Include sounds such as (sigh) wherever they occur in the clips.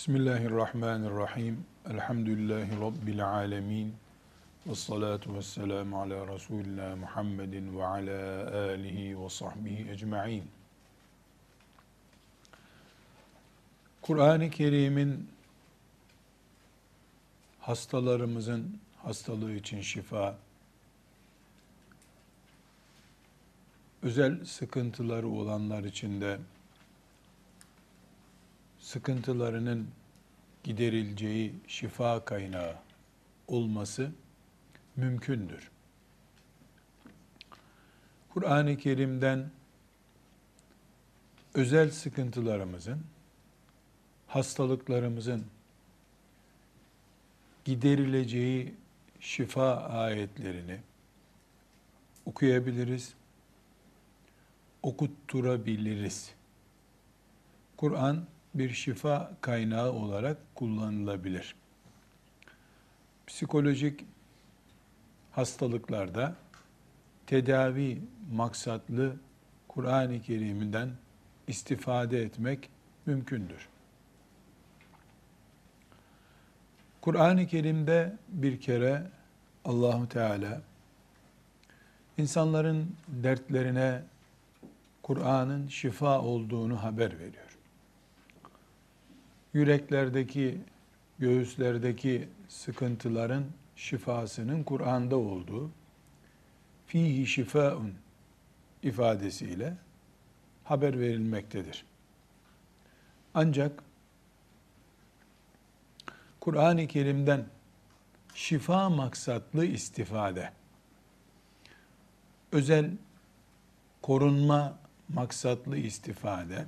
Bismillahirrahmanirrahim. Elhamdülillahi Rabbil alemin. Ve salatu ve selamu ala Resulina Muhammedin ve ala alihi ve sahbihi ecma'in. Kur'an-ı Kerim'in hastalarımızın hastalığı için şifa, özel sıkıntıları olanlar için de sıkıntılarının giderileceği şifa kaynağı olması mümkündür. Kur'an-ı Kerim'den özel sıkıntılarımızın, hastalıklarımızın giderileceği şifa ayetlerini okuyabiliriz, okutturabiliriz. Kur'an bir şifa kaynağı olarak kullanılabilir. Psikolojik hastalıklarda tedavi maksatlı Kur'an-ı Kerim'den istifade etmek mümkündür. Kur'an-ı Kerim'de bir kere Allahu Teala insanların dertlerine Kur'an'ın şifa olduğunu haber veriyor. Yüreklerdeki, göğüslerdeki sıkıntıların şifasının Kur'an'da olduğu fihi şifaun ifadesiyle haber verilmektedir. Ancak Kur'an-ı Kerim'den şifa maksatlı istifade, özel korunma maksatlı istifade,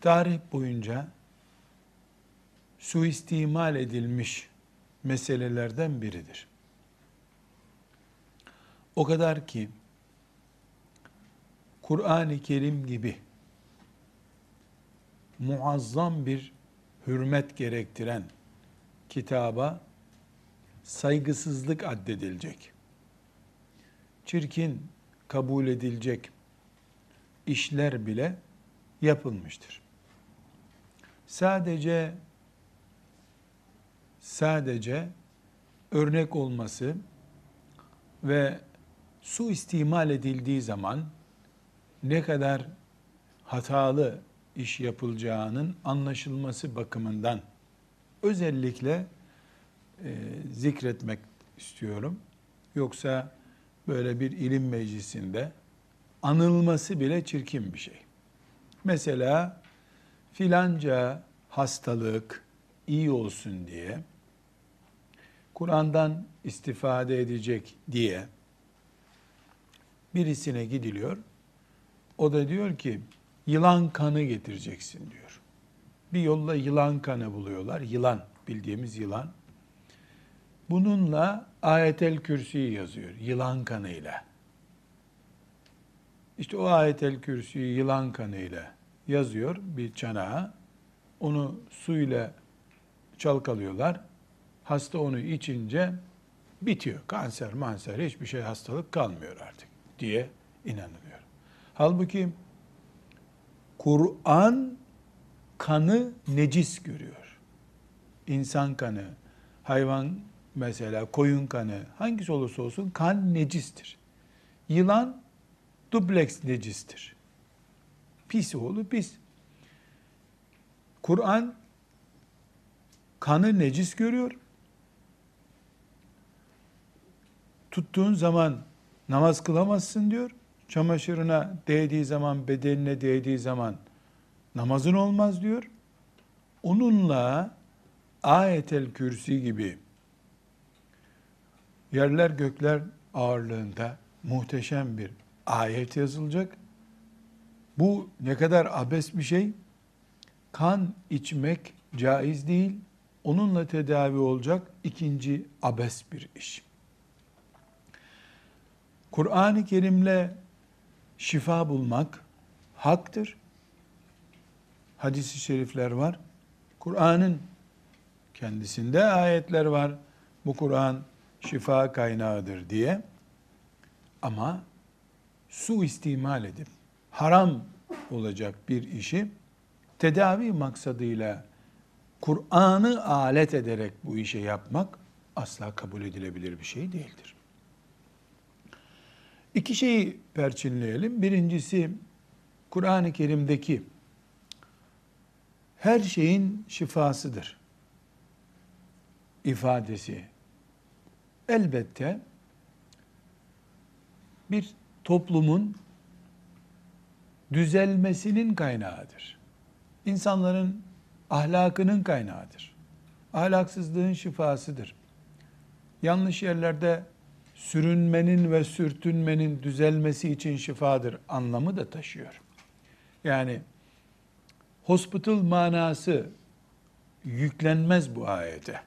tarih boyunca suistimal edilmiş meselelerden biridir. O kadar ki Kur'an-ı Kerim gibi muazzam bir hürmet gerektiren kitaba saygısızlık addedilecek. Çirkin kabul edilecek işler bile yapılmıştır. Sadece sadece örnek olması ve su istimal edildiği zaman ne kadar hatalı iş yapılacağının anlaşılması bakımından özellikle e, zikretmek istiyorum. Yoksa böyle bir ilim meclisinde anılması bile çirkin bir şey. Mesela filanca hastalık iyi olsun diye Kur'an'dan istifade edecek diye birisine gidiliyor. O da diyor ki yılan kanı getireceksin diyor. Bir yolla yılan kanı buluyorlar. Yılan bildiğimiz yılan. Bununla ayetel kürsüyü yazıyor. Yılan kanıyla. İşte o ayetel kürsüyü yılan kanıyla yazıyor bir çanağa. Onu suyla çalkalıyorlar. Hasta onu içince bitiyor. Kanser, manser hiçbir şey hastalık kalmıyor artık diye inanılıyor. Halbuki Kur'an kanı necis görüyor. İnsan kanı, hayvan mesela koyun kanı hangisi olursa olsun kan necistir. Yılan dubleks necistir. Pis oğlu pis. Kur'an kanı necis görüyor. Tuttuğun zaman namaz kılamazsın diyor. Çamaşırına değdiği zaman, bedenine değdiği zaman namazın olmaz diyor. Onunla ayetel kürsi gibi yerler gökler ağırlığında muhteşem bir ayet yazılacak. Bu ne kadar abes bir şey. Kan içmek caiz değil. Onunla tedavi olacak ikinci abes bir iş. Kur'an-ı Kerim'le şifa bulmak haktır. Hadis-i şerifler var. Kur'an'ın kendisinde ayetler var. Bu Kur'an şifa kaynağıdır diye. Ama su istimal edip haram olacak bir işi tedavi maksadıyla Kur'an'ı alet ederek bu işe yapmak asla kabul edilebilir bir şey değildir. İki şeyi perçinleyelim. Birincisi Kur'an-ı Kerim'deki her şeyin şifasıdır ifadesi. Elbette bir toplumun düzelmesinin kaynağıdır. İnsanların ahlakının kaynağıdır. Ahlaksızlığın şifasıdır. Yanlış yerlerde sürünmenin ve sürtünmenin düzelmesi için şifadır anlamı da taşıyor. Yani hospital manası yüklenmez bu ayete.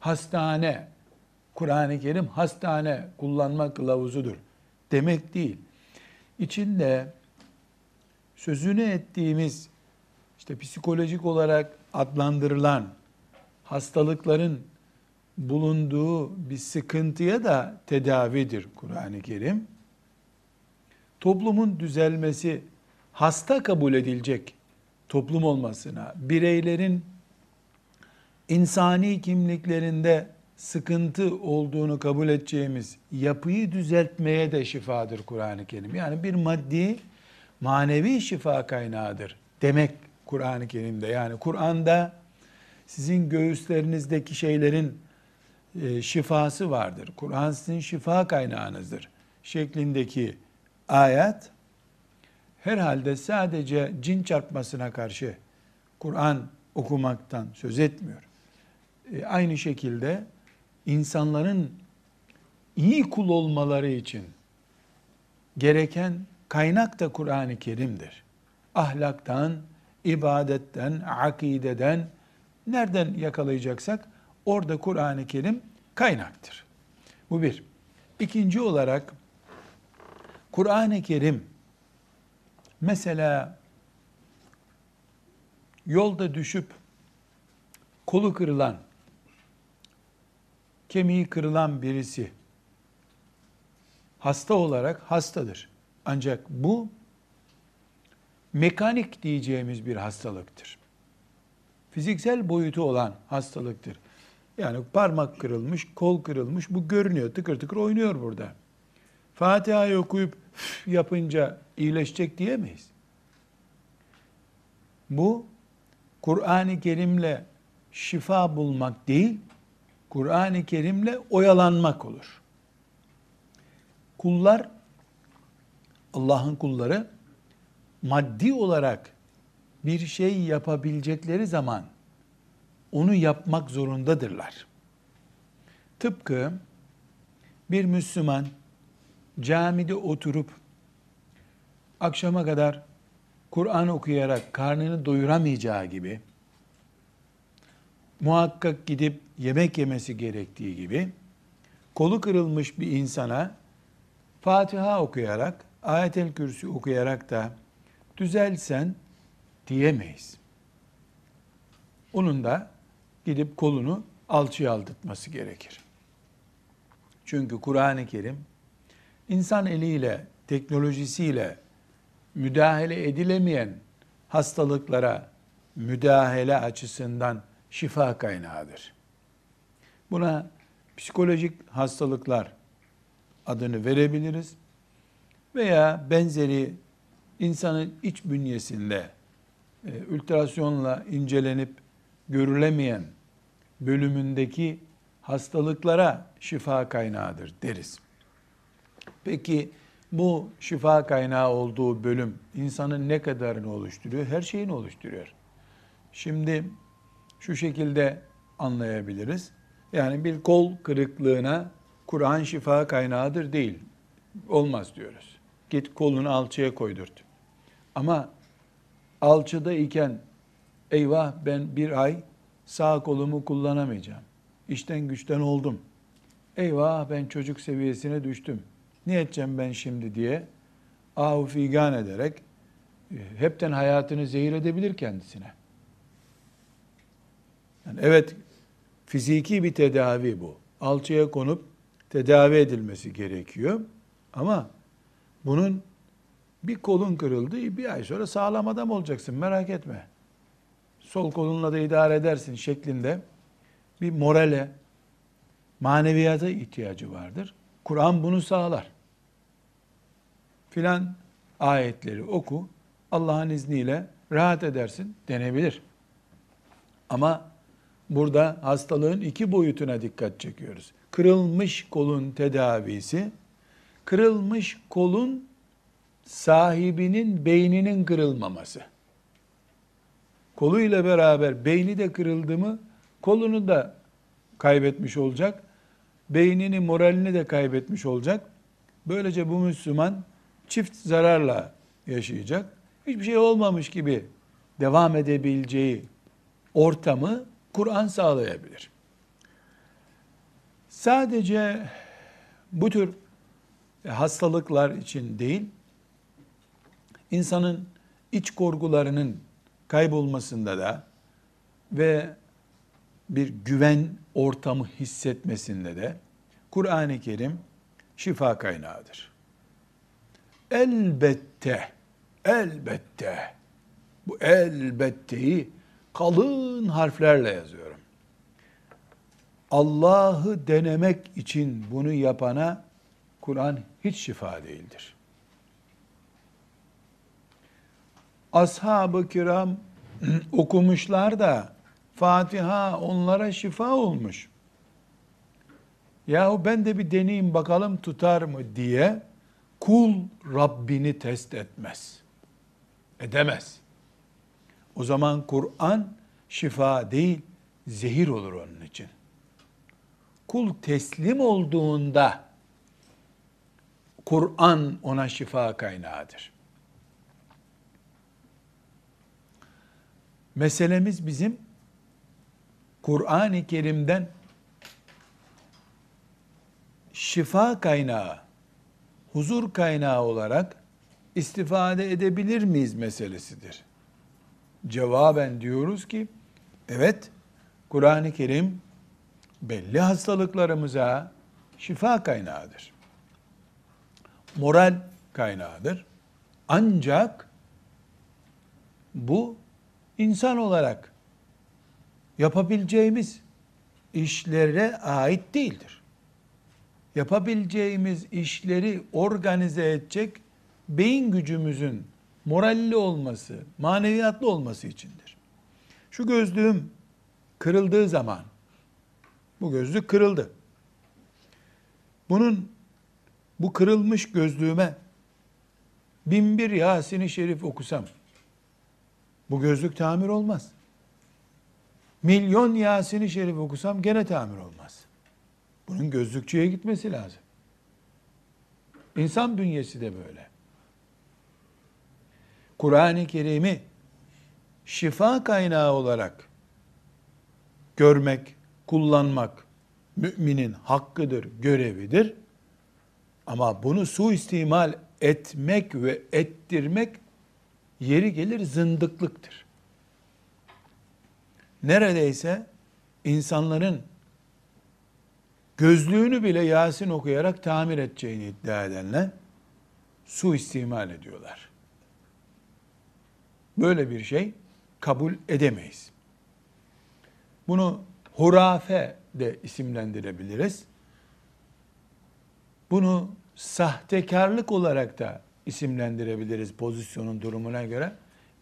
Hastane, Kur'an-ı Kerim hastane kullanma kılavuzudur demek değil. İçinde sözünü ettiğimiz işte psikolojik olarak adlandırılan hastalıkların bulunduğu bir sıkıntıya da tedavidir Kur'an-ı Kerim. Toplumun düzelmesi, hasta kabul edilecek toplum olmasına, bireylerin insani kimliklerinde sıkıntı olduğunu kabul edeceğimiz yapıyı düzeltmeye de şifadır Kur'an-ı Kerim. Yani bir maddi, manevi şifa kaynağıdır demek Kur'an-ı Kerim'de. Yani Kur'an'da sizin göğüslerinizdeki şeylerin e, şifası vardır. Kur'an sizin şifa kaynağınızdır şeklindeki ayet herhalde sadece cin çarpmasına karşı Kur'an okumaktan söz etmiyor. E, aynı şekilde insanların iyi kul olmaları için gereken kaynak da Kur'an-ı Kerim'dir. Ahlaktan, ibadetten, akideden nereden yakalayacaksak orada Kur'an-ı Kerim kaynaktır. Bu bir. İkinci olarak Kur'an-ı Kerim mesela yolda düşüp kolu kırılan, kemiği kırılan birisi hasta olarak hastadır. Ancak bu mekanik diyeceğimiz bir hastalıktır. Fiziksel boyutu olan hastalıktır. Yani parmak kırılmış, kol kırılmış, bu görünüyor, tıkır tıkır oynuyor burada. Fatiha'yı okuyup yapınca iyileşecek diyemeyiz. Bu Kur'an-ı Kerim'le şifa bulmak değil, Kur'an-ı Kerim'le oyalanmak olur. Kullar, Allah'ın kulları maddi olarak bir şey yapabilecekleri zaman onu yapmak zorundadırlar. Tıpkı bir Müslüman camide oturup akşama kadar Kur'an okuyarak karnını doyuramayacağı gibi muhakkak gidip yemek yemesi gerektiği gibi kolu kırılmış bir insana Fatiha okuyarak, Ayet-el Kürsü okuyarak da düzelsen diyemeyiz. Onun da gidip kolunu alçıya aldırtması gerekir. Çünkü Kur'an-ı Kerim insan eliyle, teknolojisiyle müdahale edilemeyen hastalıklara müdahale açısından şifa kaynağıdır. Buna psikolojik hastalıklar adını verebiliriz veya benzeri insanın iç bünyesinde e, ultrasyonla incelenip görülemeyen bölümündeki hastalıklara şifa kaynağıdır deriz. Peki bu şifa kaynağı olduğu bölüm insanın ne kadarını oluşturuyor? Her şeyini oluşturuyor. Şimdi şu şekilde anlayabiliriz. Yani bir kol kırıklığına Kur'an şifa kaynağıdır değil. Olmaz diyoruz. Git kolunu alçıya koydurt. Ama alçıda iken eyvah ben bir ay sağ kolumu kullanamayacağım. İşten güçten oldum. Eyvah ben çocuk seviyesine düştüm. Ne edeceğim ben şimdi diye ahu figan ederek e, hepten hayatını zehir edebilir kendisine. Yani evet fiziki bir tedavi bu. Alçıya konup tedavi edilmesi gerekiyor. Ama bunun bir kolun kırıldı, bir ay sonra sağlam adam olacaksın merak etme. sol kolunla da idare edersin şeklinde bir morale, maneviyata ihtiyacı vardır. Kur'an bunu sağlar. Filan ayetleri oku, Allah'ın izniyle rahat edersin denebilir. Ama burada hastalığın iki boyutuna dikkat çekiyoruz. Kırılmış kolun tedavisi, kırılmış kolun sahibinin beyninin kırılmaması. Koluyla beraber beyni de kırıldı mı kolunu da kaybetmiş olacak. Beynini, moralini de kaybetmiş olacak. Böylece bu Müslüman çift zararla yaşayacak. Hiçbir şey olmamış gibi devam edebileceği ortamı Kur'an sağlayabilir. Sadece bu tür hastalıklar için değil, insanın iç korkularının kaybolmasında da ve bir güven ortamı hissetmesinde de Kur'an-ı Kerim şifa kaynağıdır. Elbette, elbette, bu elbetteyi kalın harflerle yazıyorum. Allah'ı denemek için bunu yapana Kur'an hiç şifa değildir. Ashab-ı kiram (clears throat) okumuşlar da Fatiha onlara şifa olmuş. Yahu ben de bir deneyeyim bakalım tutar mı diye kul Rabbini test etmez. Edemez. O zaman Kur'an şifa değil, zehir olur onun için. Kul teslim olduğunda Kur'an ona şifa kaynağıdır. Meselemiz bizim Kur'an-ı Kerim'den şifa kaynağı, huzur kaynağı olarak istifade edebilir miyiz meselesidir. Cevaben diyoruz ki, evet Kur'an-ı Kerim belli hastalıklarımıza şifa kaynağıdır. Moral kaynağıdır. Ancak bu insan olarak yapabileceğimiz işlere ait değildir. Yapabileceğimiz işleri organize edecek beyin gücümüzün moralli olması, maneviyatlı olması içindir. Şu gözlüğüm kırıldığı zaman, bu gözlük kırıldı. Bunun, bu kırılmış gözlüğüme bin bir Yasin-i Şerif okusam, bu gözlük tamir olmaz. Milyon Yasin-i Şerif okusam gene tamir olmaz. Bunun gözlükçüye gitmesi lazım. İnsan bünyesi de böyle. Kur'an-ı Kerim'i şifa kaynağı olarak görmek, kullanmak müminin hakkıdır, görevidir. Ama bunu suistimal etmek ve ettirmek yeri gelir zındıklıktır. Neredeyse insanların gözlüğünü bile Yasin okuyarak tamir edeceğini iddia edenler suistimal ediyorlar. Böyle bir şey kabul edemeyiz. Bunu hurafe de isimlendirebiliriz. Bunu sahtekarlık olarak da isimlendirebiliriz pozisyonun durumuna göre.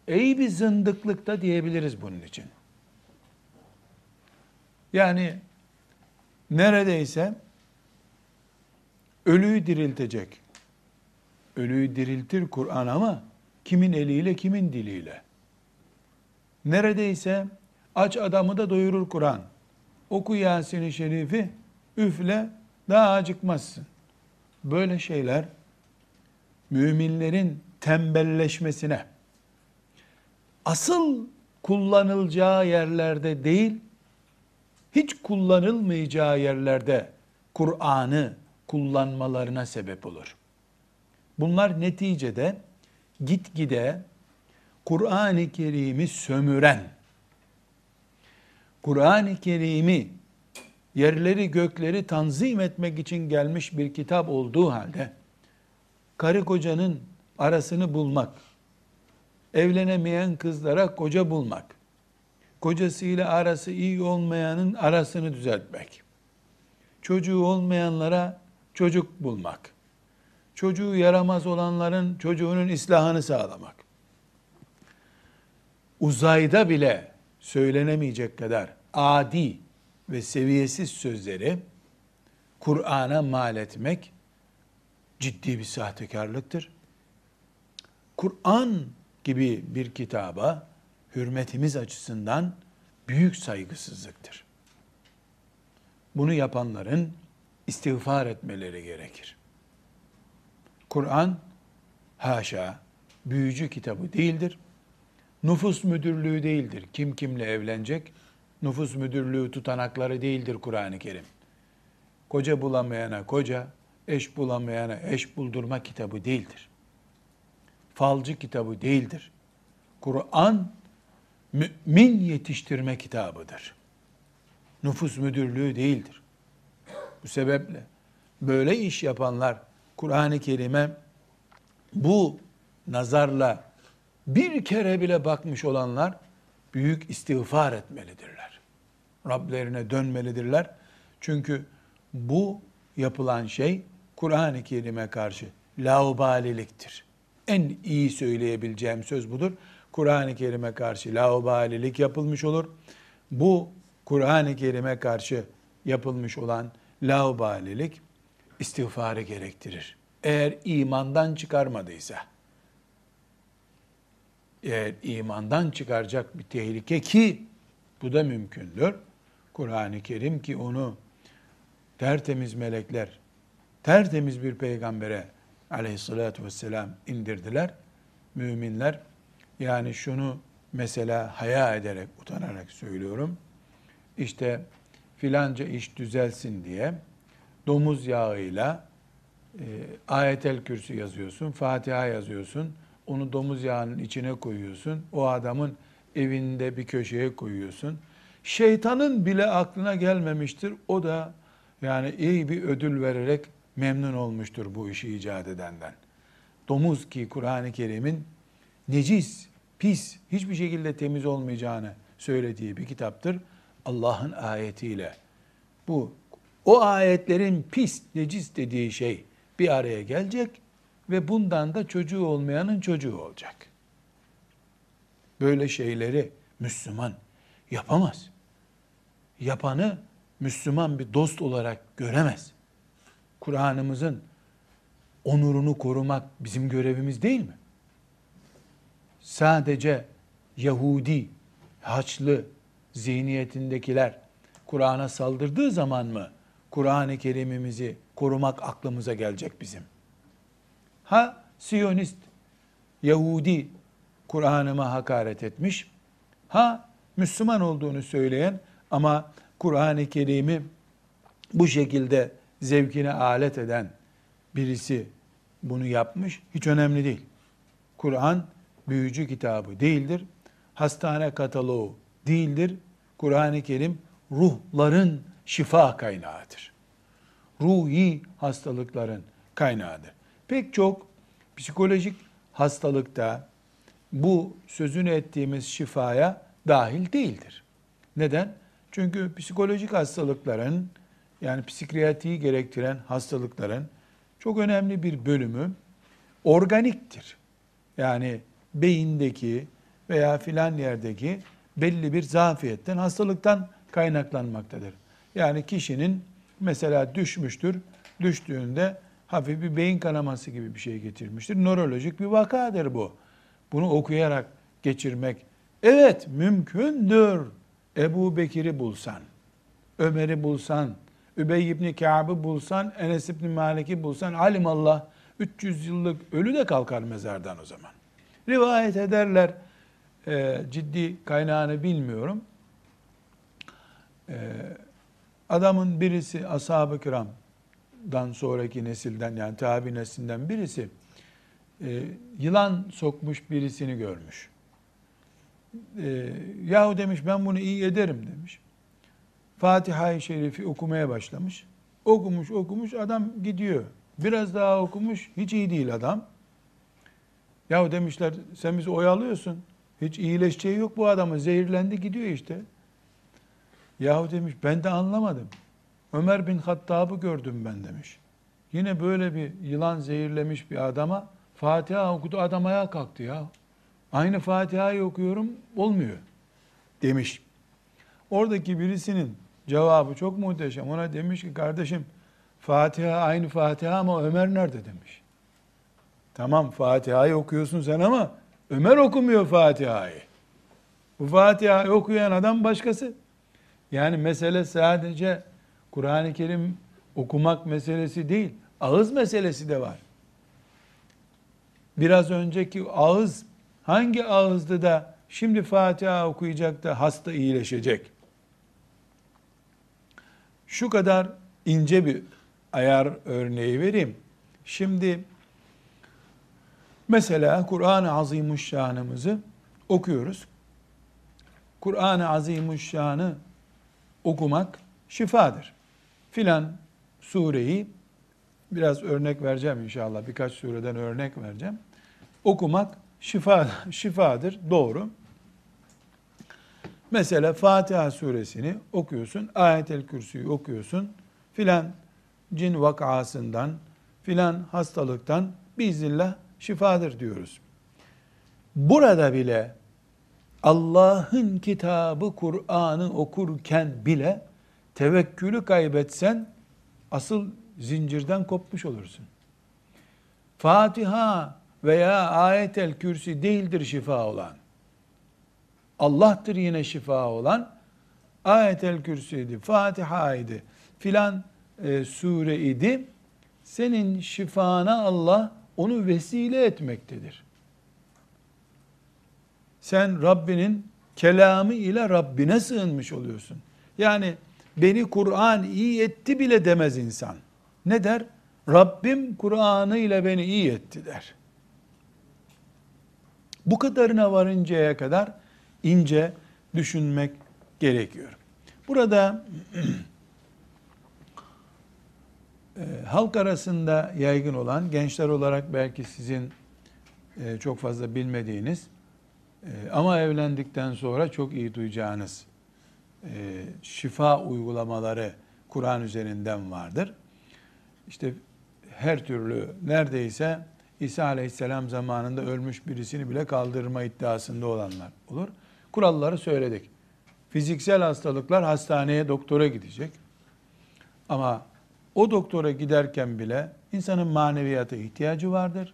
Ey bir zındıklık da diyebiliriz bunun için. Yani neredeyse ölüyü diriltecek. Ölüyü diriltir Kur'an ama kimin eliyle, kimin diliyle. Neredeyse aç adamı da doyurur Kur'an. Oku Yasin-i Şerif'i, üfle, daha acıkmazsın. Böyle şeyler müminlerin tembelleşmesine, asıl kullanılacağı yerlerde değil, hiç kullanılmayacağı yerlerde Kur'an'ı kullanmalarına sebep olur. Bunlar neticede gitgide Kur'an-ı Kerim'i sömüren, Kur'an-ı Kerim'i yerleri gökleri tanzim etmek için gelmiş bir kitap olduğu halde karı kocanın arasını bulmak, evlenemeyen kızlara koca bulmak, kocasıyla arası iyi olmayanın arasını düzeltmek. Çocuğu olmayanlara çocuk bulmak. Çocuğu yaramaz olanların çocuğunun islahını sağlamak. Uzayda bile söylenemeyecek kadar adi ve seviyesiz sözleri Kur'an'a mal etmek ciddi bir sahtekarlıktır. Kur'an gibi bir kitaba hürmetimiz açısından büyük saygısızlıktır. Bunu yapanların istiğfar etmeleri gerekir. Kur'an haşa büyücü kitabı değildir. Nüfus müdürlüğü değildir. Kim kimle evlenecek? Nüfus müdürlüğü tutanakları değildir Kur'an-ı Kerim. Koca bulamayana koca, eş bulamayana eş buldurma kitabı değildir. Falcı kitabı değildir. Kur'an mümin yetiştirme kitabıdır. Nüfus müdürlüğü değildir. Bu sebeple böyle iş yapanlar Kur'an-ı Kerim'e bu nazarla bir kere bile bakmış olanlar büyük istiğfar etmelidirler. Rablerine dönmelidirler. Çünkü bu yapılan şey Kur'an-ı Kerim'e karşı laubaliliktir. En iyi söyleyebileceğim söz budur. Kur'an-ı Kerim'e karşı laubalilik yapılmış olur. Bu Kur'an-ı Kerim'e karşı yapılmış olan laubalilik istiğfarı gerektirir. Eğer imandan çıkarmadıysa, eğer imandan çıkaracak bir tehlike ki bu da mümkündür. Kur'an-ı Kerim ki onu tertemiz melekler, tertemiz bir peygambere aleyhissalatü vesselam indirdiler. Müminler yani şunu mesela haya ederek, utanarak söylüyorum. İşte filanca iş düzelsin diye domuz yağıyla e, ayetel kürsü yazıyorsun, Fatiha yazıyorsun. Onu domuz yağının içine koyuyorsun. O adamın evinde bir köşeye koyuyorsun. Şeytanın bile aklına gelmemiştir. O da yani iyi bir ödül vererek memnun olmuştur bu işi icat edenden. Domuz ki Kur'an-ı Kerim'in necis, pis, hiçbir şekilde temiz olmayacağını söylediği bir kitaptır. Allah'ın ayetiyle bu o ayetlerin pis, necis dediği şey bir araya gelecek ve bundan da çocuğu olmayanın çocuğu olacak. Böyle şeyleri Müslüman yapamaz. Yapanı Müslüman bir dost olarak göremez. Kur'an'ımızın onurunu korumak bizim görevimiz değil mi? Sadece Yahudi, Haçlı zihniyetindekiler Kur'an'a saldırdığı zaman mı Kur'an-ı Kerim'imizi korumak aklımıza gelecek bizim? Ha Siyonist, Yahudi Kur'an'ıma hakaret etmiş. Ha Müslüman olduğunu söyleyen ama Kur'an-ı Kerim'i bu şekilde zevkine alet eden birisi bunu yapmış. Hiç önemli değil. Kur'an büyücü kitabı değildir. Hastane kataloğu değildir. Kur'an-ı Kerim ruhların şifa kaynağıdır. Ruhi hastalıkların kaynağıdır. Pek çok psikolojik hastalıkta bu sözünü ettiğimiz şifaya dahil değildir. Neden? Çünkü psikolojik hastalıkların yani psikiyatriyi gerektiren hastalıkların çok önemli bir bölümü organiktir. Yani beyindeki veya filan yerdeki belli bir zafiyetten, hastalıktan kaynaklanmaktadır. Yani kişinin mesela düşmüştür, düştüğünde hafif bir beyin kanaması gibi bir şey getirmiştir. Nörolojik bir vakadır bu. Bunu okuyarak geçirmek, evet mümkündür. Ebu Bekir'i bulsan, Ömer'i bulsan, Übey ibn Kâb'ı bulsan, Enes ibn Malik'i bulsan, alimallah 300 yıllık ölü de kalkar mezardan o zaman. Rivayet ederler, e, ciddi kaynağını bilmiyorum. E, adamın birisi ashab-ı kiramdan sonraki nesilden yani tabi neslinden birisi e, yılan sokmuş birisini görmüş. E, yahu demiş ben bunu iyi ederim demiş. Fatiha-i Şerifi okumaya başlamış. Okumuş okumuş adam gidiyor. Biraz daha okumuş hiç iyi değil adam. Yahu demişler sen bizi oyalıyorsun. Hiç iyileşeceği yok bu adamın. Zehirlendi gidiyor işte. Yahu demiş ben de anlamadım. Ömer bin Hattab'ı gördüm ben demiş. Yine böyle bir yılan zehirlemiş bir adama Fatiha okudu adam ayağa kalktı ya. Aynı Fatiha'yı okuyorum olmuyor demiş. Oradaki birisinin cevabı çok muhteşem. Ona demiş ki kardeşim Fatiha aynı Fatiha ama Ömer nerede demiş. Tamam Fatiha'yı okuyorsun sen ama Ömer okumuyor Fatiha'yı. Bu Fatiha'yı okuyan adam başkası. Yani mesele sadece Kur'an-ı Kerim okumak meselesi değil, ağız meselesi de var. Biraz önceki ağız hangi ağızdı da şimdi Fatiha okuyacak da hasta iyileşecek? Şu kadar ince bir ayar örneği vereyim. Şimdi mesela Kur'an-ı Azimuşşan'ımızı okuyoruz. Kur'an-ı Azimuşşan'ı okumak şifadır. Filan sureyi biraz örnek vereceğim inşallah. Birkaç sureden örnek vereceğim. Okumak şifa şifadır. Doğru. Mesela Fatiha suresini okuyorsun, Ayet-el Kürsü'yü okuyorsun, filan cin vakasından, filan hastalıktan biiznillah şifadır diyoruz. Burada bile Allah'ın kitabı Kur'an'ı okurken bile tevekkülü kaybetsen asıl zincirden kopmuş olursun. Fatiha veya ayetel kürsi değildir şifa olan. Allah'tır yine şifa olan. Ayetel kürsüydi, Fatiha'ydı, filan e, sure idi. Senin şifana Allah onu vesile etmektedir. Sen Rabbinin kelamı ile Rabbine sığınmış oluyorsun. Yani beni Kur'an iyi etti bile demez insan. Ne der? Rabbim Kur'an'ı ile beni iyi etti der. Bu kadarına varıncaya kadar ince düşünmek gerekiyor. Burada (clears throat) e, halk arasında yaygın olan gençler olarak belki sizin e, çok fazla bilmediğiniz e, ama evlendikten sonra çok iyi duyacağınız şifa uygulamaları Kur'an üzerinden vardır. İşte her türlü neredeyse İsa Aleyhisselam zamanında ölmüş birisini bile kaldırma iddiasında olanlar olur. Kuralları söyledik. Fiziksel hastalıklar hastaneye, doktora gidecek. Ama o doktora giderken bile insanın maneviyata ihtiyacı vardır.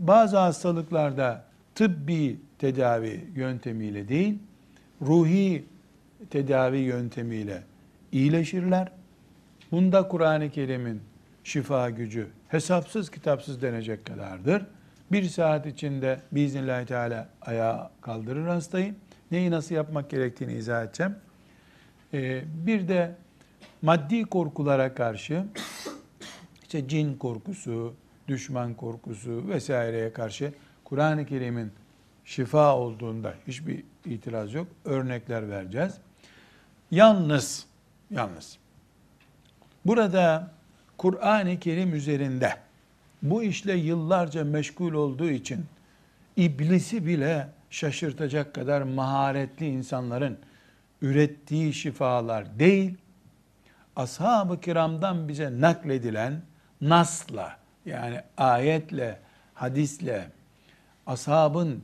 Bazı hastalıklarda tıbbi tedavi yöntemiyle değil, ruhi tedavi yöntemiyle iyileşirler. Bunda Kur'an-ı Kerim'in şifa gücü hesapsız kitapsız denecek kadardır. Bir saat içinde biiznillahü teala ayağa kaldırır hastayı. Neyi nasıl yapmak gerektiğini izah edeceğim. Ee, bir de maddi korkulara karşı işte cin korkusu, düşman korkusu vesaireye karşı Kur'an-ı Kerim'in şifa olduğunda hiçbir itiraz yok. Örnekler vereceğiz. Yalnız, yalnız. Burada Kur'an-ı Kerim üzerinde bu işle yıllarca meşgul olduğu için iblisi bile şaşırtacak kadar maharetli insanların ürettiği şifalar değil, ashab-ı kiramdan bize nakledilen nasla yani ayetle, hadisle, ashabın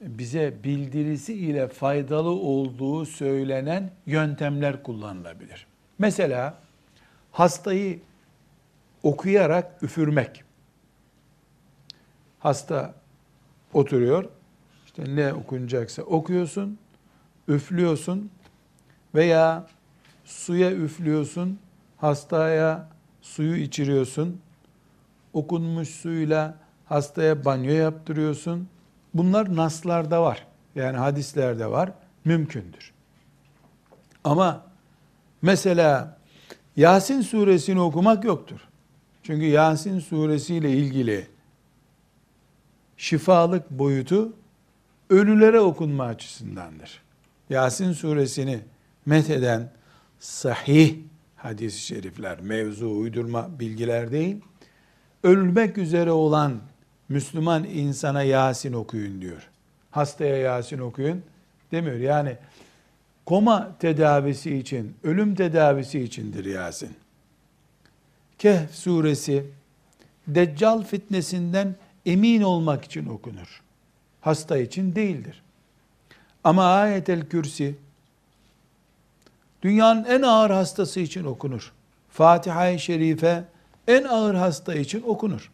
bize bildirisi ile faydalı olduğu söylenen yöntemler kullanılabilir. Mesela hastayı okuyarak üfürmek. Hasta oturuyor. İşte ne okunacaksa okuyorsun, üflüyorsun veya suya üflüyorsun, hastaya suyu içiriyorsun. Okunmuş suyla hastaya banyo yaptırıyorsun. Bunlar naslarda var. Yani hadislerde var. Mümkündür. Ama mesela Yasin suresini okumak yoktur. Çünkü Yasin suresiyle ilgili şifalık boyutu ölülere okunma açısındandır. Yasin suresini metheden sahih hadis-i şerifler, mevzu, uydurma bilgiler değil, ölmek üzere olan Müslüman insana Yasin okuyun diyor. hastaya Yasin okuyun demiyor. Yani koma tedavisi için, ölüm tedavisi içindir Yasin. Kehf suresi Deccal fitnesinden emin olmak için okunur. Hasta için değildir. Ama ayetel kürsi dünyanın en ağır hastası için okunur. Fatiha-i Şerife en ağır hasta için okunur.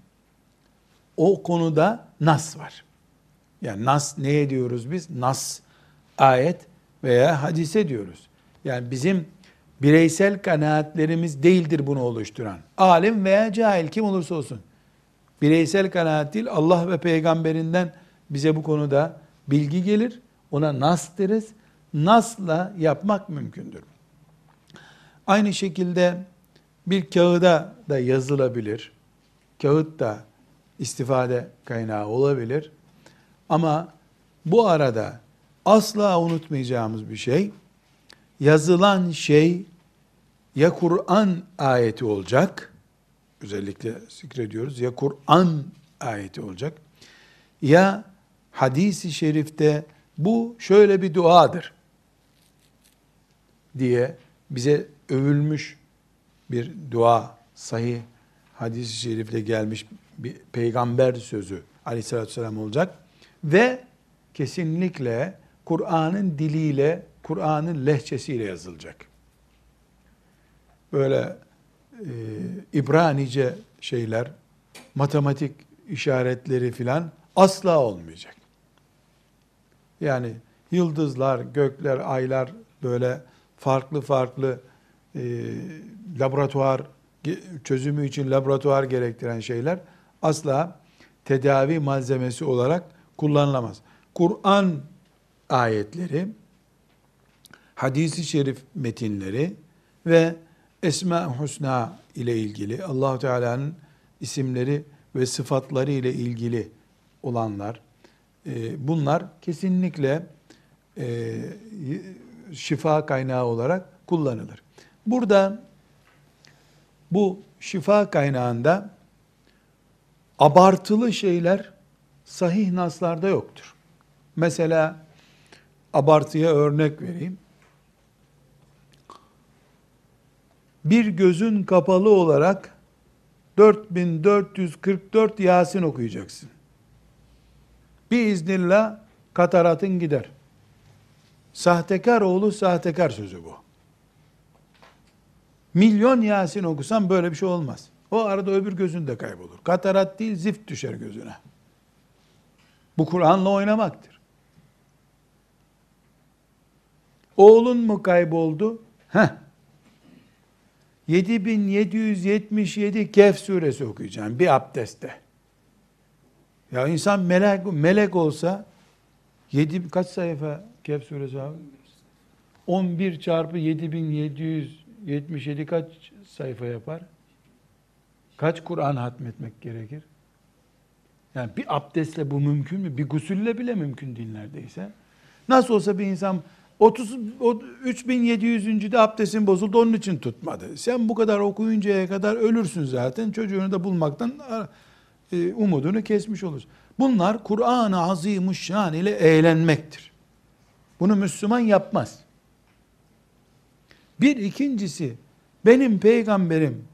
O konuda nas var. Yani nas ne diyoruz biz? Nas, ayet veya hadise diyoruz. Yani bizim bireysel kanaatlerimiz değildir bunu oluşturan. Alim veya cahil kim olursa olsun. Bireysel kanaat değil Allah ve peygamberinden bize bu konuda bilgi gelir. Ona nas deriz. Nasla yapmak mümkündür. Aynı şekilde bir kağıda da yazılabilir. Kağıt da istifade kaynağı olabilir. Ama bu arada asla unutmayacağımız bir şey, yazılan şey ya Kur'an ayeti olacak, özellikle zikrediyoruz, ya Kur'an ayeti olacak, ya hadisi şerifte bu şöyle bir duadır diye bize övülmüş bir dua, sahih hadis-i şerifle gelmiş bir peygamber sözü aleyhissalatü vesselam olacak. Ve kesinlikle Kur'an'ın diliyle, Kur'an'ın lehçesiyle yazılacak. Böyle e, İbranice şeyler, matematik işaretleri filan asla olmayacak. Yani yıldızlar, gökler, aylar böyle farklı farklı e, laboratuvar çözümü için laboratuvar gerektiren şeyler asla tedavi malzemesi olarak kullanılamaz. Kur'an ayetleri, hadisi şerif metinleri ve Esma Husna ile ilgili Allah Teala'nın isimleri ve sıfatları ile ilgili olanlar e, bunlar kesinlikle e, şifa kaynağı olarak kullanılır. Burada bu şifa kaynağında abartılı şeyler sahih naslarda yoktur. Mesela abartıya örnek vereyim. Bir gözün kapalı olarak 4444 Yasin okuyacaksın. Bir iznillah kataratın gider. Sahtekar oğlu sahtekar sözü bu. Milyon Yasin okusan böyle bir şey olmaz. O arada öbür gözün de kaybolur. Katarat değil zift düşer gözüne. Bu Kur'an'la oynamaktır. Oğlun mu kayboldu? Heh. 7777 Kehf suresi okuyacaksın bir abdestte. Ya insan melek melek olsa 7 kaç sayfa Kehf suresi abi? 11 çarpı 7777 kaç sayfa yapar? Kaç Kur'an hatmetmek gerekir? Yani bir abdestle bu mümkün mü? Bir gusülle bile mümkün değil neredeyse. Nasıl olsa bir insan 30 3700. de abdestin bozuldu onun için tutmadı. Sen bu kadar okuyuncaya kadar ölürsün zaten. Çocuğunu da bulmaktan e, umudunu kesmiş olursun. Bunlar Kur'an-ı Azimuşşan ile eğlenmektir. Bunu Müslüman yapmaz. Bir ikincisi benim peygamberim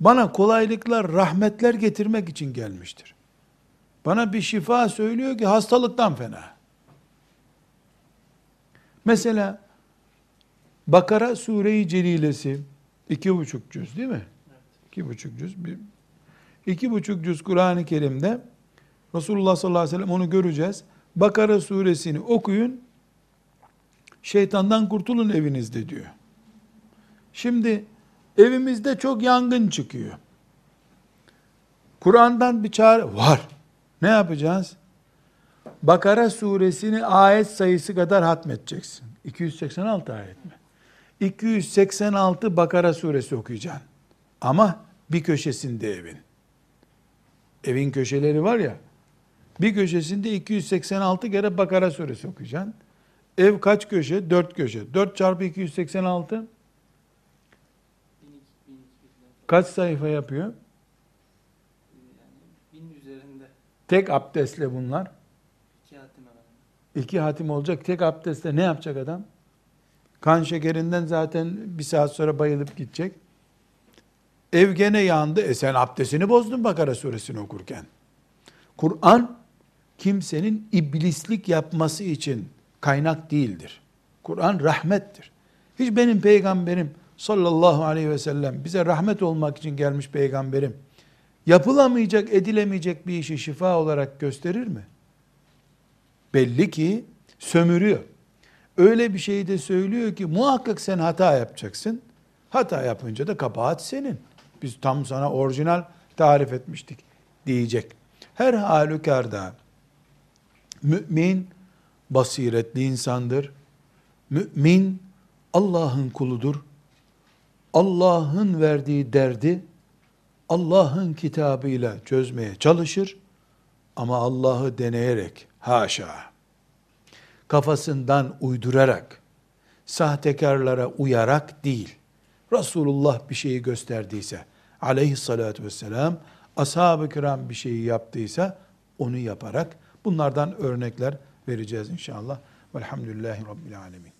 bana kolaylıklar, rahmetler getirmek için gelmiştir. Bana bir şifa söylüyor ki hastalıktan fena. Mesela Bakara Sure-i Celilesi iki buçuk cüz değil mi? İki buçuk cüz. Bir, iki buçuk cüz Kur'an-ı Kerim'de Resulullah sallallahu aleyhi ve sellem onu göreceğiz. Bakara suresini okuyun, şeytandan kurtulun evinizde diyor. Şimdi evimizde çok yangın çıkıyor. Kur'an'dan bir çağrı var. Ne yapacağız? Bakara suresini ayet sayısı kadar hatmedeceksin. 286 ayet mi? 286 Bakara suresi okuyacaksın. Ama bir köşesinde evin. Evin köşeleri var ya, bir köşesinde 286 kere Bakara suresi okuyacaksın. Ev kaç köşe? 4 köşe. 4 çarpı 286 kaç sayfa yapıyor? Tek abdestle bunlar. İki hatim olacak tek abdestle ne yapacak adam? Kan şekerinden zaten bir saat sonra bayılıp gidecek. Ev gene yandı. E sen abdestini bozdun Bakara suresini okurken. Kur'an kimsenin iblislik yapması için kaynak değildir. Kur'an rahmettir. Hiç benim peygamberim sallallahu aleyhi ve sellem bize rahmet olmak için gelmiş peygamberim yapılamayacak, edilemeyecek bir işi şifa olarak gösterir mi? Belli ki sömürüyor. Öyle bir şey de söylüyor ki muhakkak sen hata yapacaksın. Hata yapınca da kabahat senin. Biz tam sana orijinal tarif etmiştik diyecek. Her halükarda mümin basiretli insandır. Mümin Allah'ın kuludur. Allah'ın verdiği derdi Allah'ın kitabıyla çözmeye çalışır ama Allah'ı deneyerek haşa kafasından uydurarak sahtekarlara uyarak değil. Resulullah bir şeyi gösterdiyse aleyhissalatü vesselam ashab-ı kiram bir şeyi yaptıysa onu yaparak bunlardan örnekler vereceğiz inşallah. Velhamdülillahi Rabbil Alemin.